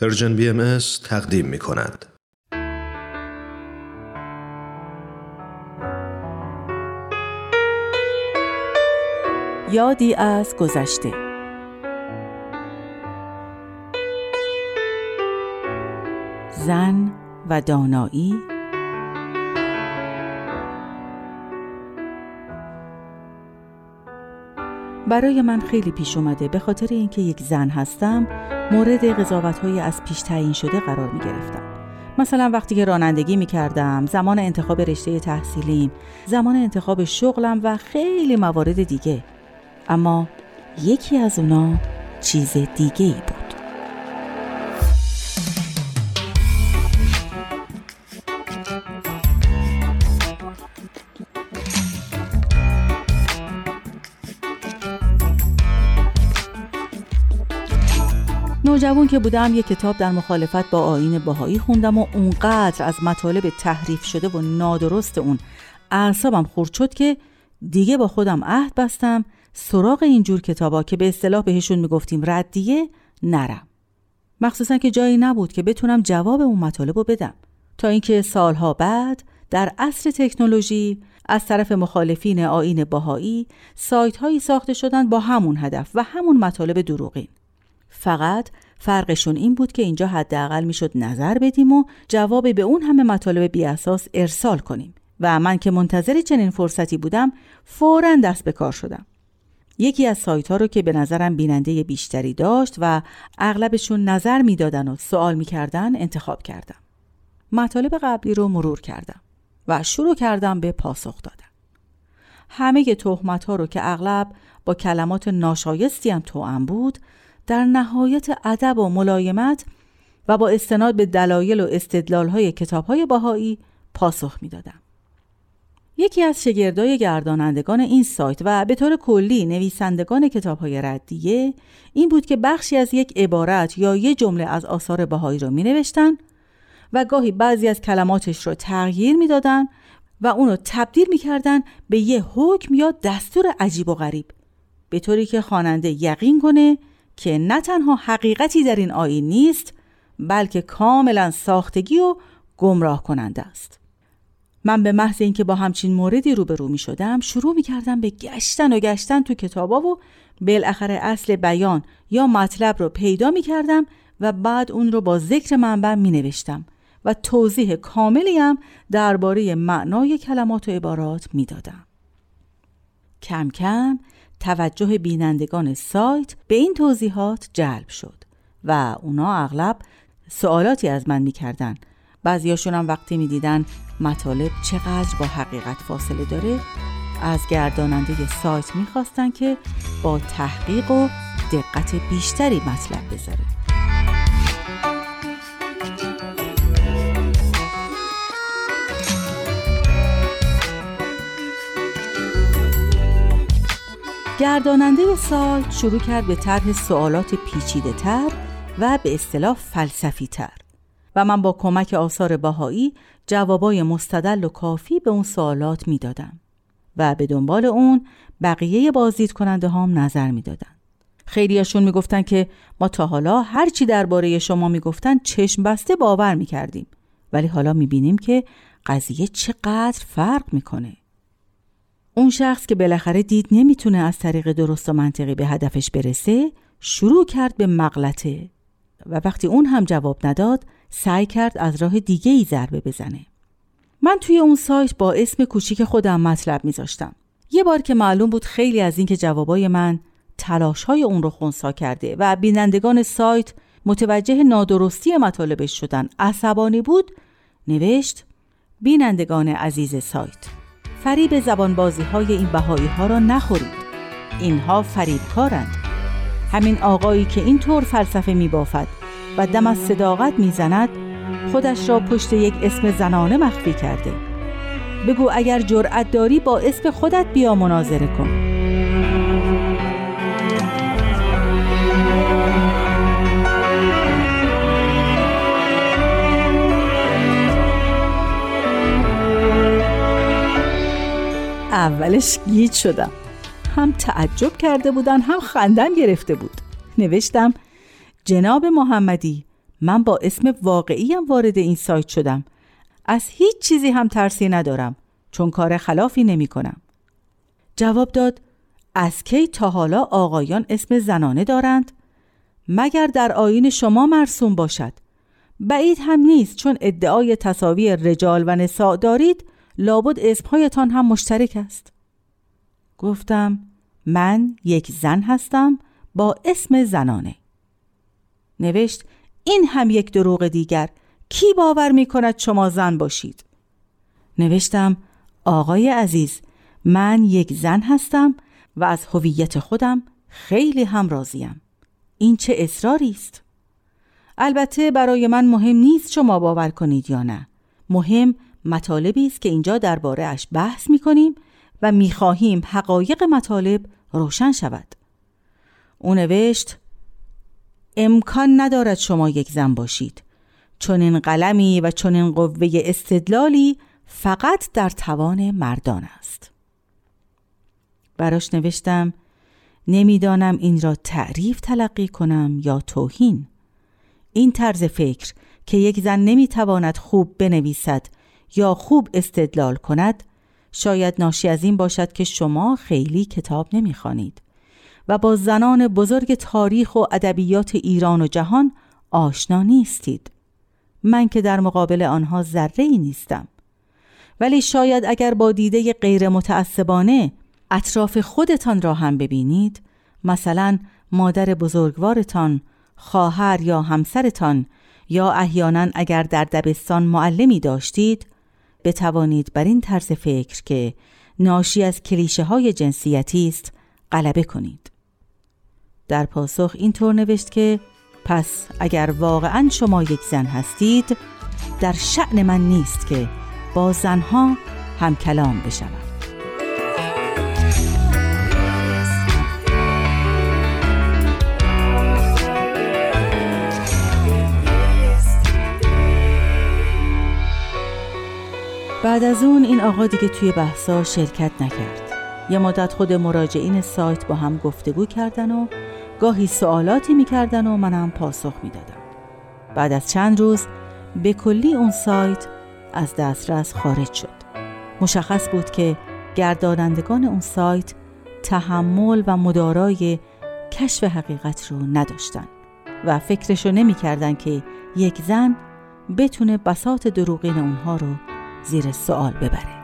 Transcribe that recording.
پرژن بی ام تقدیم می کند. یادی از گذشته زن و دانایی برای من خیلی پیش اومده به خاطر اینکه یک زن هستم مورد قضاوت های از پیش تعیین شده قرار می گرفتم. مثلا وقتی که رانندگی می کردم، زمان انتخاب رشته تحصیلیم، زمان انتخاب شغلم و خیلی موارد دیگه. اما یکی از اونا چیز دیگه ای بود. نوجوان که بودم یک کتاب در مخالفت با آین باهایی خوندم و اونقدر از مطالب تحریف شده و نادرست اون اعصابم خورد شد که دیگه با خودم عهد بستم سراغ اینجور کتابا که به اصطلاح بهشون می‌گفتیم ردیه نرم. مخصوصا که جایی نبود که بتونم جواب اون مطالب رو بدم. تا اینکه سالها بعد در عصر تکنولوژی از طرف مخالفین آین باهایی سایت هایی ساخته شدن با همون هدف و همون مطالب دروغین. فقط فرقشون این بود که اینجا حداقل می‌شد نظر بدیم و جواب به اون همه مطالب بی اساس ارسال کنیم. و من که منتظر چنین فرصتی بودم فورا دست به کار شدم. یکی از سایت ها رو که به نظرم بیننده بیشتری داشت و اغلبشون نظر می‌دادن و سوال می‌کردن انتخاب کردم. مطالب قبلی رو مرور کردم و شروع کردم به پاسخ دادن. همه تهمت ها رو که اغلب با کلمات ناشایستی هم توأم بود در نهایت ادب و ملایمت و با استناد به دلایل و استدلالهای کتابهای باهایی پاسخ می‌دادم. یکی از شگردای گردانندگان این سایت و به طور کلی نویسندگان کتابهای ردیه این بود که بخشی از یک عبارت یا یه جمله از آثار باهایی رو می و گاهی بعضی از کلماتش رو تغییر می‌دادن و اونو تبدیل می‌کردن به یه حکم یا دستور عجیب و غریب به طوری که خواننده یقین کنه که نه تنها حقیقتی در این آیین نیست بلکه کاملا ساختگی و گمراه کننده است من به محض اینکه با همچین موردی روبرو می شدم شروع می کردم به گشتن و گشتن تو کتابا و بالاخره اصل بیان یا مطلب رو پیدا می کردم و بعد اون رو با ذکر منبع می نوشتم و توضیح کاملی هم درباره معنای کلمات و عبارات می دادم. کم کم توجه بینندگان سایت به این توضیحات جلب شد و اونا اغلب سوالاتی از من می‌کردن. بعضیاشون هم وقتی می‌دیدن مطالب چقدر با حقیقت فاصله داره از گرداننده سایت می‌خواستن که با تحقیق و دقت بیشتری مطلب بذاره. گرداننده سال شروع کرد به طرح سوالات پیچیده تر و به اصطلاح فلسفی تر و من با کمک آثار باهایی جوابای مستدل و کافی به اون سوالات می‌دادم و به دنبال اون بقیه بازدید کننده هم نظر می‌دادن. خیلیاشون می‌گفتن که ما تا حالا هرچی درباره شما می‌گفتن چشم بسته باور می‌کردیم ولی حالا می‌بینیم که قضیه چقدر فرق می‌کنه. اون شخص که بالاخره دید نمی‌تونه از طریق درست و منطقی به هدفش برسه شروع کرد به مغلطه و وقتی اون هم جواب نداد سعی کرد از راه دیگه ای ضربه بزنه. من توی اون سایت با اسم کوچیک خودم مطلب میذاشتم. یه بار که معلوم بود خیلی از اینکه جوابای من تلاش های اون رو خونسا کرده و بینندگان سایت متوجه نادرستی مطالبش شدن عصبانی بود نوشت بینندگان عزیز سایت. فریب زبانبازی های این بهایی ها را نخورید. اینها فریبکارند. همین آقایی که اینطور فلسفه می بافد و دم از صداقت می‌زند خودش را پشت یک اسم زنانه مخفی کرده. بگو اگر جرأت داری با اسم خودت بیا مناظره کن. اولش گیج شدم هم تعجب کرده بودن هم خندم گرفته بود نوشتم جناب محمدی من با اسم واقعیم وارد این سایت شدم از هیچ چیزی هم ترسی ندارم چون کار خلافی نمی کنم. جواب داد از کی تا حالا آقایان اسم زنانه دارند؟ مگر در آین شما مرسوم باشد بعید هم نیست چون ادعای تصاوی رجال و نساء دارید لابد اسمهایتان هم مشترک است. گفتم من یک زن هستم با اسم زنانه. نوشت این هم یک دروغ دیگر. کی باور می کند شما زن باشید؟ نوشتم آقای عزیز من یک زن هستم و از هویت خودم خیلی هم راضیم این چه اصراری است؟ البته برای من مهم نیست شما باور کنید یا نه. مهم مطالبی است که اینجا درباره اش بحث می کنیم و می خواهیم حقایق مطالب روشن شود. او نوشت امکان ندارد شما یک زن باشید. چون این قلمی و چون این قوه استدلالی فقط در توان مردان است. براش نوشتم نمی‌دانم این را تعریف تلقی کنم یا توهین. این طرز فکر که یک زن نمی‌تواند خوب بنویسد یا خوب استدلال کند شاید ناشی از این باشد که شما خیلی کتاب نمی‌خوانید و با زنان بزرگ تاریخ و ادبیات ایران و جهان آشنا نیستید. من که در مقابل آنها ذره ای نیستم. ولی شاید اگر با دیده غیر متعصبانه اطراف خودتان را هم ببینید مثلا مادر بزرگوارتان خواهر یا همسرتان یا احیانا اگر در دبستان معلمی داشتید بتوانید بر این طرز فکر که ناشی از کلیشه های جنسیتی است غلبه کنید. در پاسخ اینطور نوشت که پس اگر واقعا شما یک زن هستید در شعن من نیست که با زنها هم کلام بشوم. بعد از اون این آقا دیگه توی بحثا شرکت نکرد. یه مدت خود مراجعین سایت با هم گفتگو کردن و گاهی سوالاتی می‌کردن و منم پاسخ می‌دادم. بعد از چند روز به کلی اون سایت از دسترس خارج شد. مشخص بود که گردانندگان اون سایت تحمل و مدارای کشف حقیقت رو نداشتن و فکرشو نمی‌کردن که یک زن بتونه بسات دروغین اونها رو زیر سوال ببره.